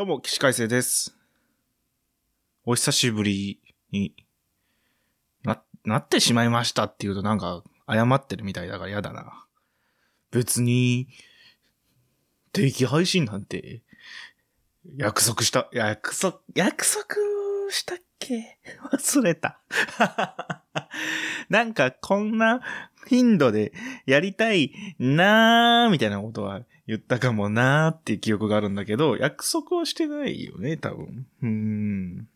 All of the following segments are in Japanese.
どうも、岸海生です。お久しぶりにな、なってしまいましたって言うとなんか謝ってるみたいだから嫌だな。別に、定期配信なんて、約束した、約束、約束したっけ？忘れた。なんかこんな頻度でやりたいなーみたいなことは言ったかもなーっていう記憶があるんだけど、約束はしてないよね、多分。うーん。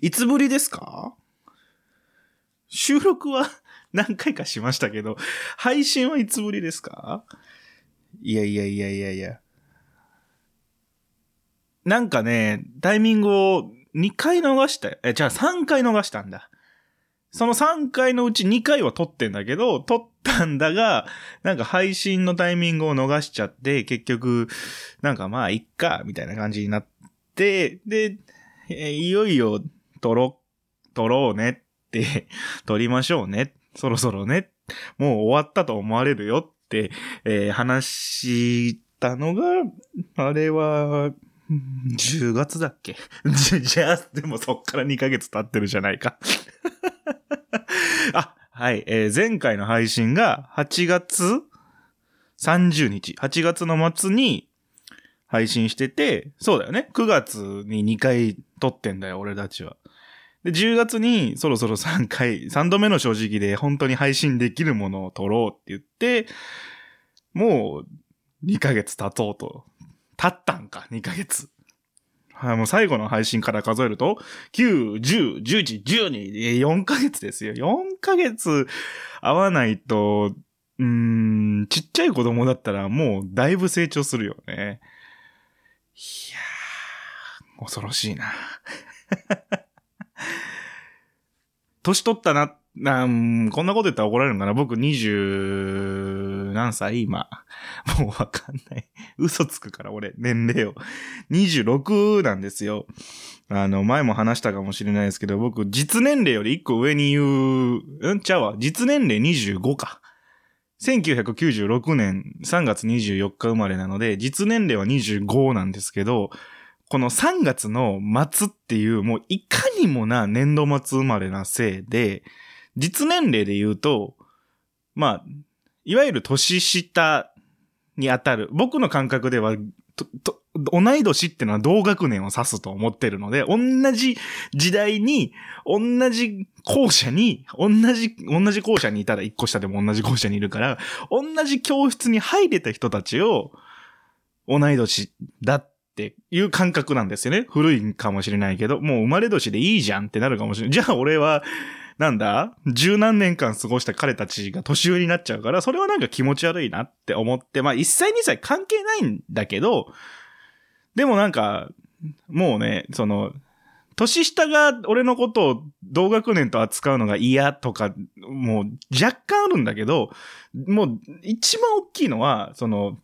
いつぶりですか？収録は何回かしましたけど、配信はいつぶりですか？いやいやいやいやいや。なんかね、タイミングを2回逃した。え、じゃあ3回逃したんだ。その3回のうち2回は撮ってんだけど、撮ったんだが、なんか配信のタイミングを逃しちゃって、結局、なんかまあ、いっか、みたいな感じになって、で、いよいよ、撮ろ、撮ろうねって、撮りましょうね。そろそろね。もう終わったと思われるよって、えー話したのが、あれは、10月だっけ？じゃあ、でもそっから2ヶ月経ってるじゃないか。あ、はい。えー前回の配信が8月30日、8月の末に配信してて、そうだよね。9月に2回撮ってんだよ、俺たちは。で、10月にそろそろ3回、3度目の正直で本当に配信できるものを撮ろうって言って、もう2ヶ月経とうと。経ったんか、2ヶ月。はい、もう最後の配信から数えると、9、10、11、12、4ヶ月ですよ。4ヶ月会わないと、うん、ちっちゃい子供だったらもうだいぶ成長するよね。いやー、恐ろしいな。年取ったな、なん、こんなこと言ったら怒られるのかな？僕20、何歳？今。もうわかんない。嘘つくから俺、年齢を。26なんですよ。あの、前も話したかもしれないですけど、僕、実年齢より1個上に言う、ん？ちゃうわ。実年齢25か。1996年3月24日生まれなので、実年齢は25なんですけど、この3月の末っていう、もういかにもな年度末生まれなせいで、実年齢で言うと、まあ、いわゆる年下に当たる。僕の感覚では、同い年ってのは同学年を指すと思ってるので、同じ時代に、同じ校舎に、同じ、同じ校舎にいたら一個下でも同じ校舎にいるから、同じ教室に入れた人たちを、同い年だっていう感覚なんですよね。古いかもしれないけど、もう生まれ年でいいじゃんってなるかもしれない。じゃあ俺は、なんだ？十何年間過ごした彼たちが年上になっちゃうから、それはなんか気持ち悪いなって思って、まあ1歳2歳関係ないんだけど、でもなんか、もうね、その、年下が俺のことを同学年と扱うのが嫌とか、もう若干あるんだけど、もう一番大きいのは、その、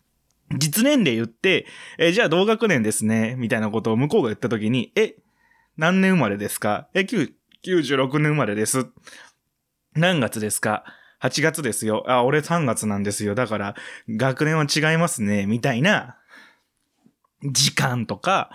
実年齢言って、え、じゃあ同学年ですね、みたいなことを向こうが言った時に、え、何年生まれですか？え、9 96年生まれです。何月ですか ?8 月ですよ。あ、俺3月なんですよ。だから、学年は違いますね。みたいな、時間とか、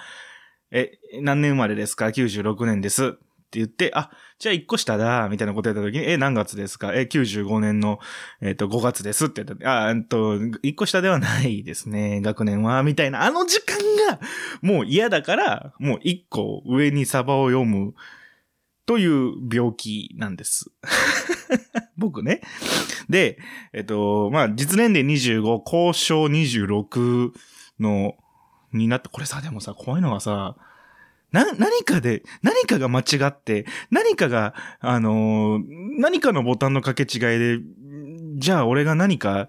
え、何年生まれですか ?96 年です。って言って、あ、じゃあ1個下だ、みたいなこと言った時に、え、何月ですか？え、95年の、えっ、と、5月ですって言ったあ、えっと、1個下ではないですね、学年は、みたいな、あの時間が、もう嫌だから、もう1個上にサバを読む、という病気なんです。僕ね。で、えっと、まあ、実年齢25、交渉26の、になって、これさ、でもさ、怖いのがさ、な、何かで、何かが間違って、何かが、あのー何かのボタンの掛け違いで、じゃあ俺が何か、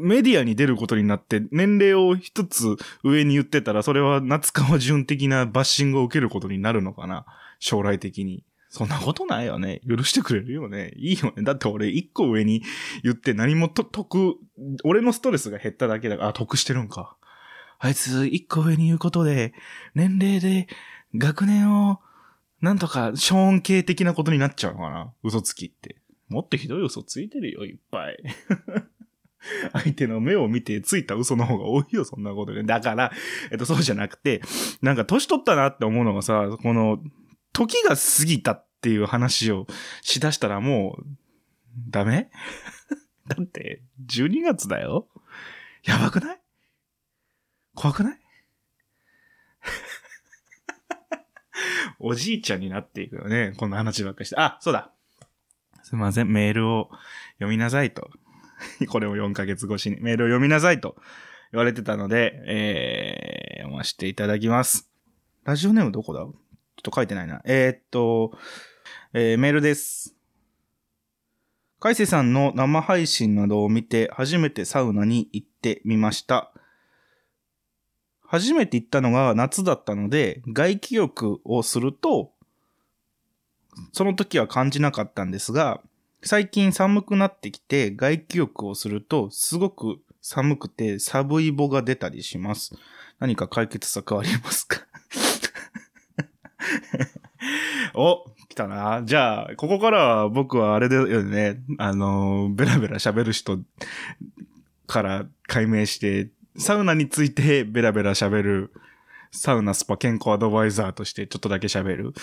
メディアに出ることになって、年齢を一つ上に言ってたら、それは夏川順的なバッシングを受けることになるのかな将来的に。そんなことないよね。許してくれるよね。いいよね。だって俺一個上に言って何もと得、俺のストレスが減っただけだから、あ、得してるんか。あいつ一個上に言うことで、年齢で学年を、なんとか、ショーン系的なことになっちゃうのかな嘘つきって。もっとひどい嘘ついてるよ、いっぱい。相手の目を見てついた嘘の方が多いよ、そんなことで。だから、えっと、そうじゃなくて、なんか年取ったなって思うのがさ、この、時が過ぎたっていう話をしだしたらもう、ダメ？だって、12月だよやばくない？怖くない？おじいちゃんになっていくよね。こんな話ばっかりして。あ、そうだ。すいません。メールを読みなさいと。これを4ヶ月越しにメールを読みなさいと言われてたので、えー、読ませていただきます。ラジオネームどこだ？ちょっと書いてないな。えー、っと、えー、メールです。海瀬さんの生配信などを見て初めてサウナに行ってみました。初めて行ったのが夏だったので、外気浴をすると、その時は感じなかったんですが、最近寒くなってきて外気浴をすると、すごく寒くてサブイボが出たりします。何か解決策はありますか？お、来たな。じゃあ、ここからは僕はあれだよね。あの、ベラベラ喋る人から解明して、サウナについてベラベラ喋る、サウナスパ健康アドバイザーとしてちょっとだけ喋る。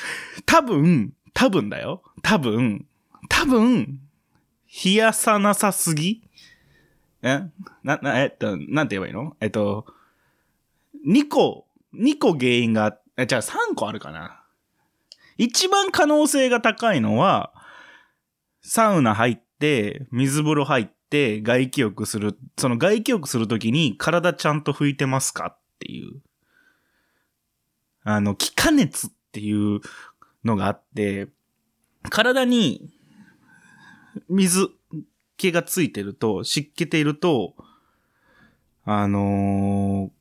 多分、多分だよ。多分、多分、冷やさなさすぎ？え？な、な、えっと、なんて言えばいいの？えっと、2個、2個原因があって、え、じゃあ3個あるかな。一番可能性が高いのは、サウナ入って、水風呂入って、外気浴する。その外気浴するときに体ちゃんと拭いてますかっていう。あの、気化熱っていうのがあって、体に水気がついてると、湿気ていると、あの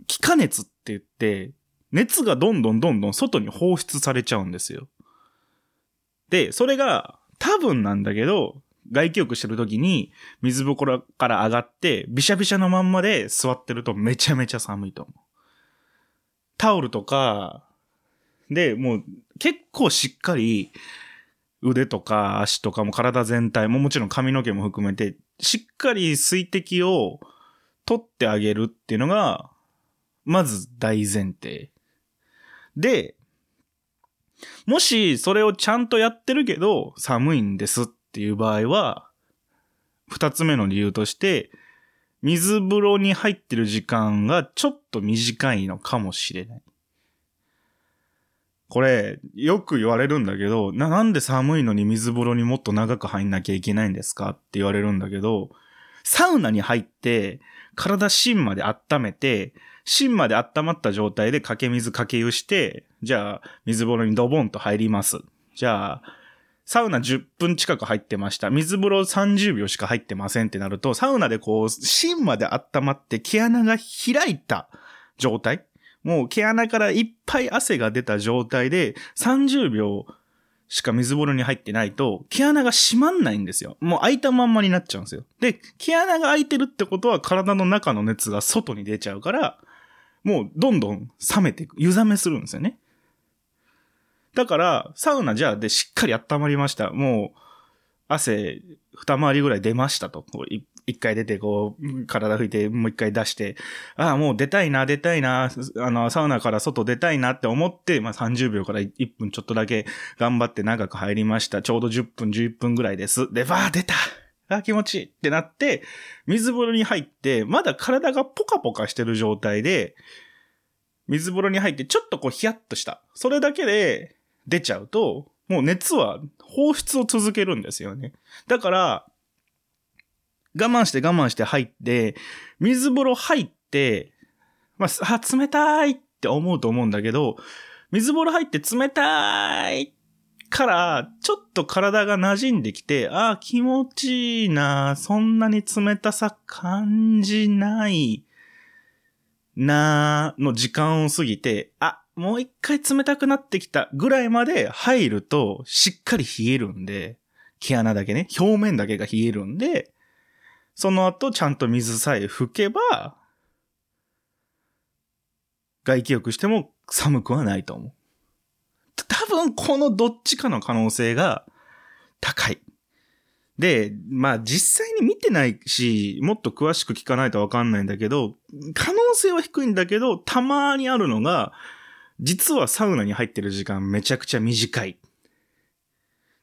ー、気化熱って言って、熱がどんどんどんどん外に放出されちゃうんですよ。で、それが多分なんだけど、外気浴してる時に水袋から上がってびしゃびしゃのまんまで座ってるとめちゃめちゃ寒いと思う。タオルとかでもう結構しっかり腕とか足とかも体全体ももちろん髪の毛も含めてしっかり水滴を取ってあげるっていうのがまず大前提。で、もしそれをちゃんとやってるけど寒いんですっていう場合は、二つ目の理由として、水風呂に入ってる時間がちょっと短いのかもしれない。これ、よく言われるんだけど、な、なんで寒いのに水風呂にもっと長く入んなきゃいけないんですかって言われるんだけど、サウナに入って、体芯まで温めて、芯まで温まった状態でかけ水かけ湯して、じゃあ、水風呂にドボンと入ります。じゃあ、サウナ10分近く入ってました。水風呂30秒しか入ってませんってなると、サウナでこう、芯まで温まって毛穴が開いた状態もう毛穴からいっぱい汗が出た状態で30秒しか水風呂に入ってないと、毛穴が閉まんないんですよ。もう開いたまんまになっちゃうんですよ。で、毛穴が開いてるってことは体の中の熱が外に出ちゃうから、もうどんどん冷めていく。湯冷めするんですよね。だから、サウナじゃあでしっかり温まりました。もう、汗、二回りぐらい出ましたと。一回出て、こう、体拭いて、もう一回出して、ああ、もう出たいな、出たいな、あの、サウナから外出たいなって思って、まあ30秒から1分ちょっとだけ頑張って長く入りました。ちょうど10分、11分ぐらいです。で、わあ、出たあ気持ちいいってなって、水風呂に入って、まだ体がポカポカしてる状態で、水風呂に入ってちょっとこうヒヤッとした。それだけで出ちゃうと、もう熱は放出を続けるんですよね。だから、我慢して我慢して入って、水風呂入って、まあ、冷たいって思うと思うんだけど、水風呂入って冷たいっから、ちょっと体が馴染んできて、ああ、気持ちいいな、そんなに冷たさ感じないなの時間を過ぎて、あ、もう一回冷たくなってきたぐらいまで入ると、しっかり冷えるんで、毛穴だけね、表面だけが冷えるんで、その後ちゃんと水さえ拭けば、外気浴しても寒くはないと思う。多分このどっちかの可能性が高い。で、まあ実際に見てないし、もっと詳しく聞かないとわかんないんだけど、可能性は低いんだけど、たまにあるのが、実はサウナに入ってる時間めちゃくちゃ短い。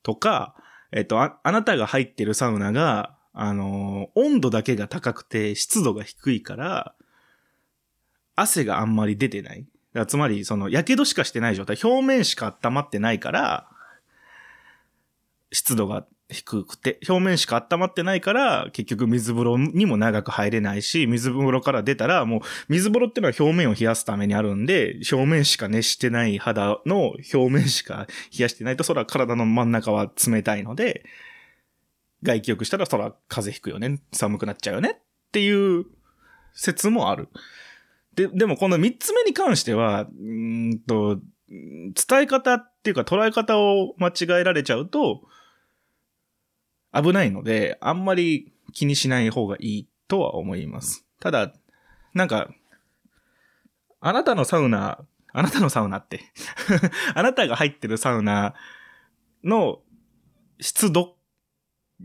とか、えっと、あ、あなたが入ってるサウナが、あのー、温度だけが高くて湿度が低いから、汗があんまり出てない。つまり、その、火傷しかしてない状態、表面しか温まってないから、湿度が低くて、表面しか温まってないから、結局水風呂にも長く入れないし、水風呂から出たら、もう、水風呂ってのは表面を冷やすためにあるんで、表面しか熱してない肌の表面しか冷やしてないと、そら体の真ん中は冷たいので、外気浴したらそら風邪ひくよね、寒くなっちゃうよねっていう説もある。で、でもこの三つ目に関しては、うんと、伝え方っていうか捉え方を間違えられちゃうと、危ないので、あんまり気にしない方がいいとは思います。ただ、なんか、あなたのサウナ、あなたのサウナって あなたが入ってるサウナの湿度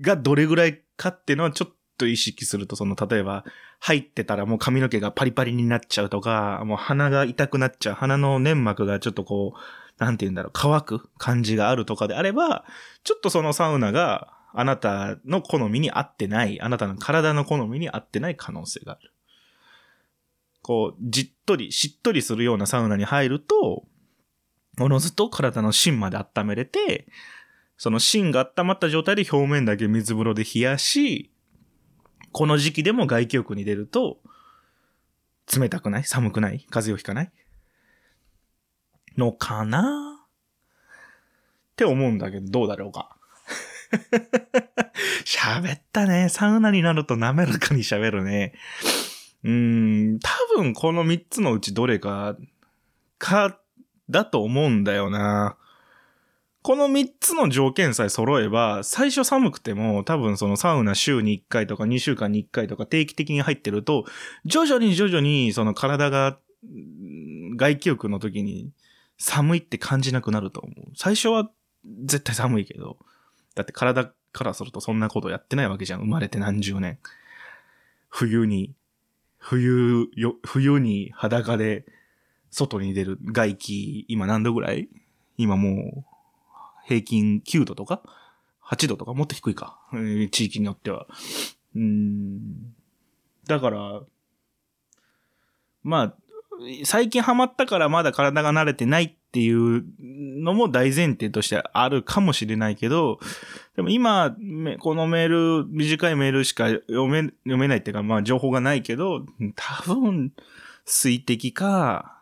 がどれぐらいかっていうのはちょっとと意識すると、その、例えば、入ってたらもう髪の毛がパリパリになっちゃうとか、もう鼻が痛くなっちゃう、鼻の粘膜がちょっとこう、なんて言うんだろう、乾く感じがあるとかであれば、ちょっとそのサウナがあなたの好みに合ってない、あなたの体の好みに合ってない可能性がある。こう、じっとり、しっとりするようなサウナに入ると、おのずと体の芯まで温めれて、その芯が温まった状態で表面だけ水風呂で冷やし、この時期でも外気浴に出ると、冷たくない？寒くない？風邪をひかない？のかな？って思うんだけど、どうだろうか。喋ったね。サウナになると滑らかに喋るね。うーん、多分この3つのうちどれか、か、だと思うんだよな。この3つの条件さえ揃えば、最初寒くても多分そのサウナ週に1回とか2週間に1回とか定期的に入ってると、徐々に徐々にその体が外気浴の時に寒いって感じなくなると思う。最初は絶対寒いけど、だって体からするとそんなことやってないわけじゃん。生まれて何十年。冬に、冬よ、冬に裸で外に出る外気、今何度ぐらい？今もう、平均9度とか ?8 度とか？もっと低いか。えー、地域によっては。うん。だから、まあ、最近ハマったからまだ体が慣れてないっていうのも大前提としてあるかもしれないけど、でも今、このメール、短いメールしか読め、読めないっていうか、まあ情報がないけど、多分、水滴か、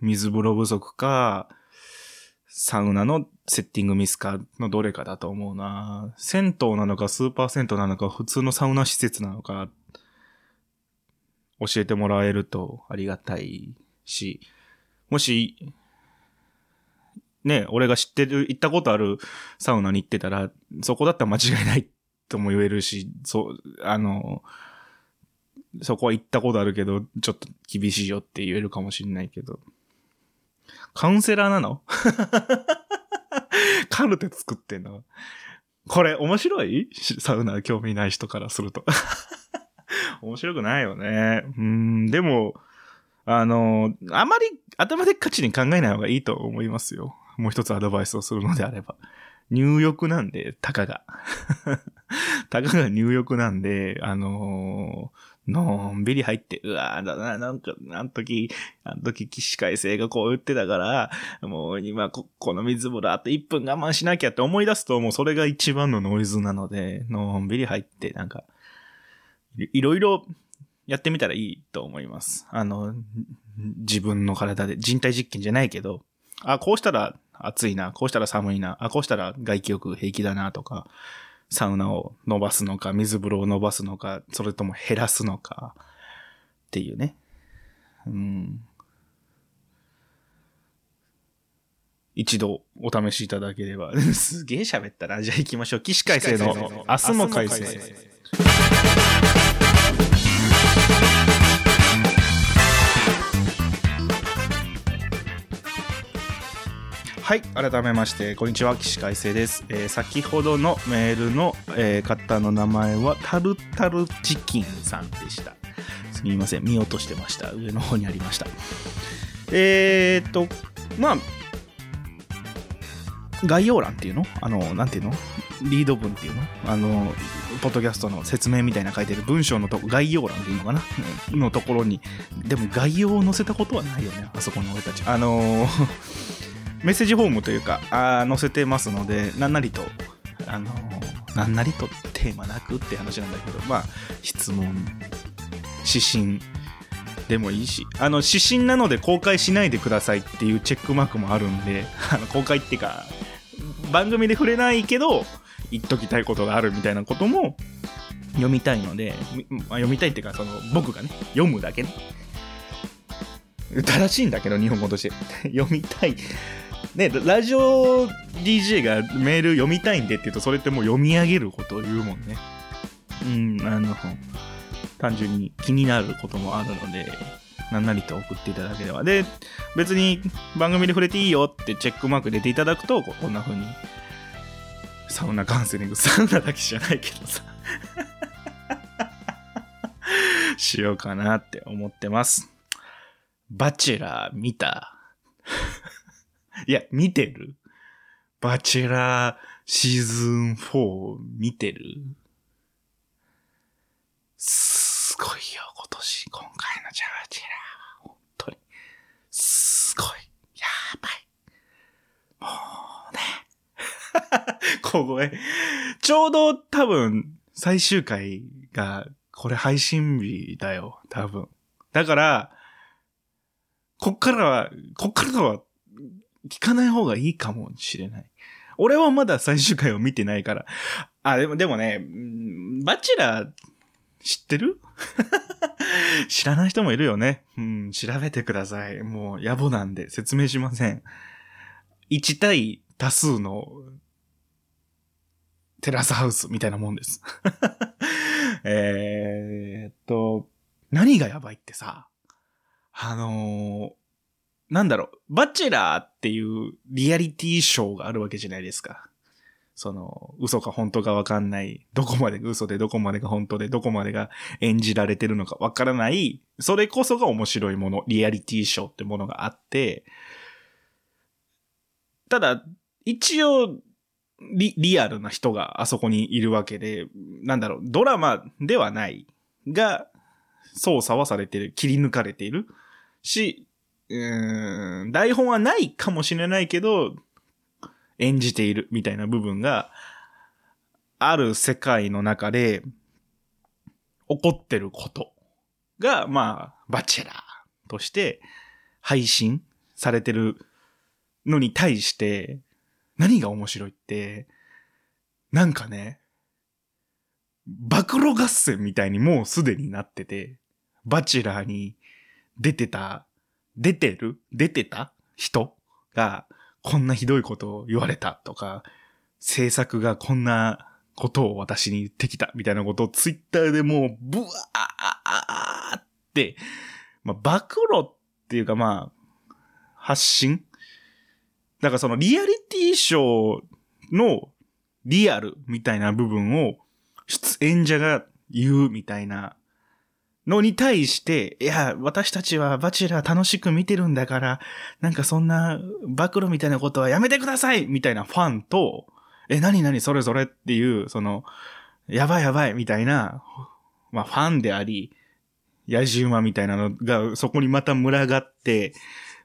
水風呂不足か、サウナのセッティングミスかのどれかだと思うな。銭湯なのかスーパー銭湯なのか普通のサウナ施設なのか教えてもらえるとありがたいし、もし、ね、俺が知ってる、行ったことあるサウナに行ってたら、そこだったら間違いないとも言えるし、そう、あの、そこは行ったことあるけど、ちょっと厳しいよって言えるかもしんないけど。カウンセラーなの？カルテ作ってんの？これ面白い？サウナ興味ない人からすると 面白くないよね。うん、でも、あの、あまり頭でっかちに考えない方がいいと思いますよ。もう一つアドバイスをするのであれば。入浴なんで、たかが。たかが入浴なんで、あのー、のんびり入って、うわーだな、なんか、あの時、あの時、起死回生がこう言ってたから、もう今こ、この水風呂あと1分我慢しなきゃって思い出すと、もうそれが一番のノイズなので、のんびり入って、なんか、いろいろやってみたらいいと思います。あの、自分の体で人体実験じゃないけど、あ、こうしたら暑いな、こうしたら寒いな、あ、こうしたら外気浴平気だなとか、サウナを伸ばすのか、水風呂を伸ばすのか、それとも減らすのか、っていうね。うん。一度お試しいただければ。すげえ喋ったな。じゃあ行きましょう。起死回生の明日も回生。はい、改めまして、こんにちは、岸海生です。えー先ほどのメールの、えー方の名前は、タルタルチキンさんでした。すみません、見落としてました。上の方にありました。えーっと、まあ、概要欄っていうの？あの、なんていうの？リード文っていうの？あの、ポッドキャストの説明みたいな書いてる文章のと、概要欄でいいのかな？のところに、でも概要を載せたことはないよね、あそこの俺たち。あのーメッセージフォームというか、あー載せてますので、なんなりと、あのーなんなりとテーマなくって話なんだけど、まあ、質問、指針でもいいし、あの、指針なので公開しないでくださいっていうチェックマークもあるんで、あ の公開っていうか、番組で触れないけど、言っときたいことがあるみたいなことも読みたいので、まあ、読みたいっていうか、その、僕がね、読むだけね。正しいんだけど、日本語として。読みたい。ね、ラジオ DJ がメール読みたいんでって言うと、それってもう読み上げることを言うもんね。うん、あの、単純に気になることもあるので、なんなりと送っていただければ。で、別に番組で触れていいよってチェックマーク入れていただくと、こんな風に、サウナカウンセリング、サウナだけじゃないけどさ、しようかなって思ってます。バチェラー見たいや、見てる？バチェラーシーズン4見てる？すごいよ、今年、今回のジャージェラー。本当に。すごい。やばい。もうね。小声。ちょうど多分、最終回が、これ配信日だよ、多分。だから、こっからは、こっからは、聞かない方がいいかもしれない。俺はまだ最終回を見てないから。あ、でも、でもね、バチェラー、知ってる？知らない人もいるよね。うん、調べてください。もう野暮なんで説明しません。1対多数のテラスハウスみたいなもんです。えっと、何がやばいってさ、あのなんだろう、バチェラーっていうリアリティショーがあるわけじゃないですか。その、嘘か本当かわかんない、どこまで嘘でどこまでが本当でどこまでが演じられてるのかわからない、それこそが面白いもの、リアリティショーってものがあって、ただ、一応、リ、リアルな人があそこにいるわけで、なんだろう、ドラマではないが、操作はされてる、切り抜かれているし、うん、台本はないかもしれないけど、演じているみたいな部分がある世界の中で起こってることが、まあ、バチェラーとして配信されてるのに対して何が面白いって、なんかね、暴露合戦みたいにもうすでになってて、バチェラーに出てた、出てる？出てた？人？が、こんなひどいことを言われたとか、制作がこんなことを私に言ってきたみたいなことをツイッターでもう、ブワーって、まあ、暴露っていうかまあ、発信？だからそのリアリティショーのリアルみたいな部分を出演者が言うみたいなのに対して、いや、私たちはバチェラー楽しく見てるんだから、なんかそんな暴露みたいなことはやめてくださいみたいなファンと、え、何何？それぞれっていう、その、やばいやばいみたいな、まあファンであり、野じ馬みたいなのがそこにまた群がって、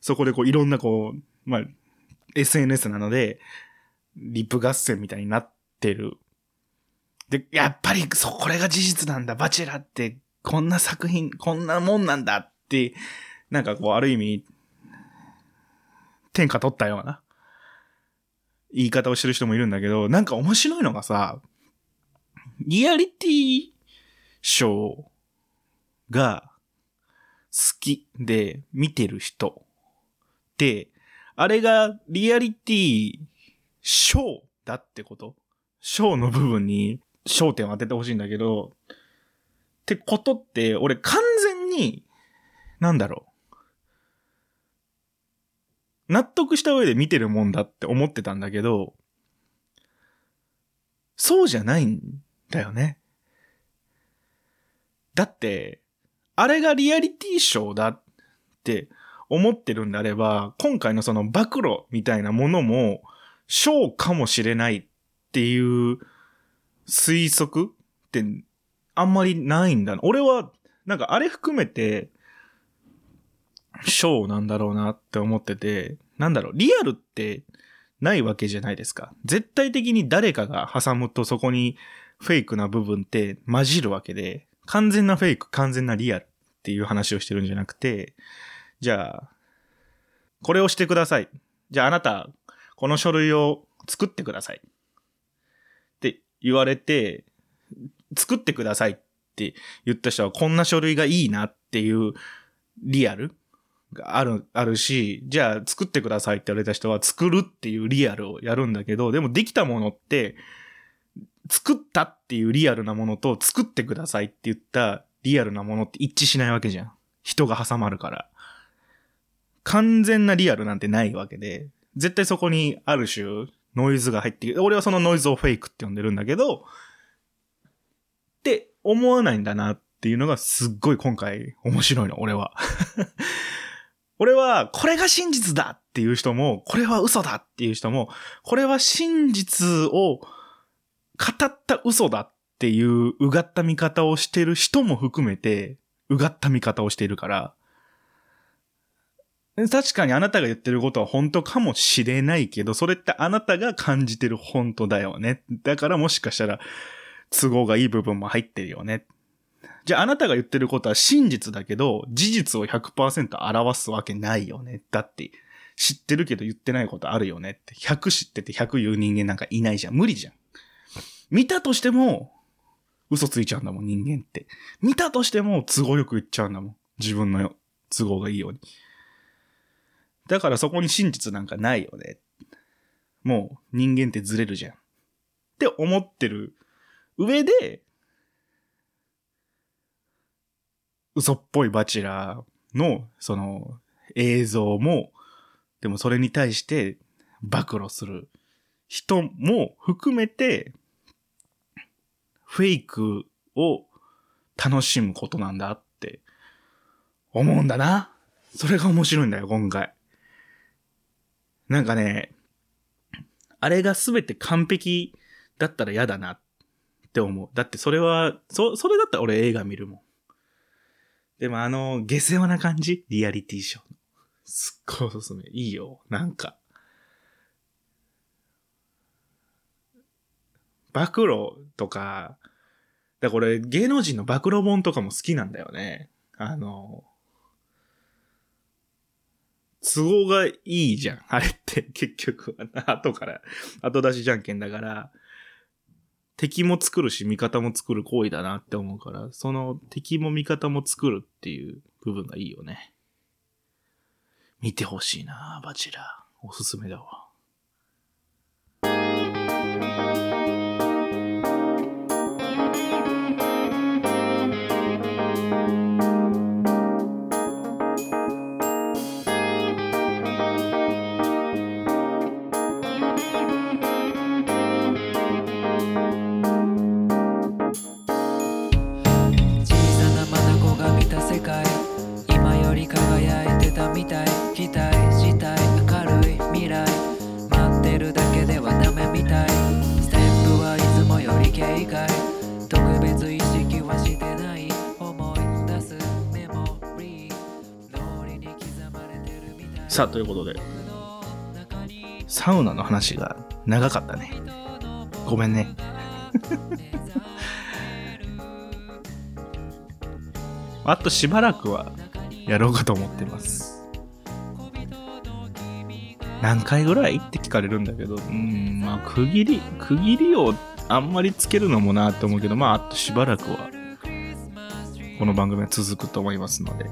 そこでこういろんなこう、まあ、SNS なので、リップ合戦みたいになってる。で、やっぱり、そう、これが事実なんだ。バチェラって、こんな作品、こんなもんなんだって、なんかこう、ある意味、天下取ったような、言い方をしてる人もいるんだけど、なんか面白いのがさ、リアリティショーが好きで見てる人って、あれがリアリティショーだってこと？ショーの部分に焦点を当ててほしいんだけど、ってことって、俺完全に、なんだろう。納得した上で見てるもんだって思ってたんだけど、そうじゃないんだよね。だって、あれがリアリティショーだって思ってるんであれば、今回のその暴露みたいなものも、ショーかもしれないっていう推測ってあんまりないんだな。俺は、なんかあれ含めて、ショーなんだろうなって思ってて、なんだろう、リアルってないわけじゃないですか。絶対的に誰かが挟むとそこにフェイクな部分って混じるわけで、完全なフェイク、完全なリアルっていう話をしてるんじゃなくて、じゃあ、これをしてください。じゃああなた、この書類を作ってください。って言われて、作ってくださいって言った人はこんな書類がいいなっていうリアルがある、あるし、じゃあ作ってくださいって言われた人は作るっていうリアルをやるんだけど、でもできたものって、作ったっていうリアルなものと作ってくださいって言ったリアルなものって一致しないわけじゃん。人が挟まるから。完全なリアルなんてないわけで、絶対そこにある種ノイズが入ってきて、俺はそのノイズをフェイクって呼んでるんだけど、って思わないんだなっていうのがすっごい今回面白いの、俺は。俺は、これが真実だっていう人も、これは嘘だっていう人も、これは真実を語った嘘だっていううがった見方をしてる人も含めて、うがった見方をしているから、確かにあなたが言ってることは本当かもしれないけど、それってあなたが感じてる本当だよね。だからもしかしたら都合がいい部分も入ってるよね。じゃああなたが言ってることは真実だけど、事実を100%表すわけないよね。だって、知ってるけど言ってないことあるよねって。100知ってて100言う人間なんかいないじゃん。無理じゃん。見たとしても、嘘ついちゃうんだもん、人間って。見たとしても都合よく言っちゃうんだもん。自分の都合がいいように。だからそこに真実なんかないよね。もう人間ってずれるじゃん。って思ってる上で、嘘っぽいバチェラーのその映像も、でもそれに対して暴露する人も含めて、フェイクを楽しむことなんだって思うんだな。それが面白いんだよ、今回。なんかね、あれが全て完璧だったら嫌だなっって思う。だってそれは、そ、それだったら俺映画見るもん。でもあの、下世話な感じ？リアリティショー。すっごいおすすめ。いいよ。なんか。暴露とか、だこれ芸能人の暴露本とかも好きなんだよね。あの、都合がいいじゃん。あれって結局はな。後から、後出しじゃんけんだから、敵も作るし味方も作る行為だなって思うから、その敵も味方も作るっていう部分がいいよね。見てほしいなバチラ。おすすめだわ。さあ、ということで、サウナの話が長かったね。ごめんね。あとしばらくはやろうかと思ってます。何回ぐらいって聞かれるんだけど、うーん、まあ、区切り、区切りをあんまりつけるのもなって思うけど、まあ、あとしばらくは、この番組は続くと思いますので、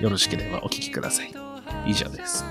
よろしければお聞きください。以上です。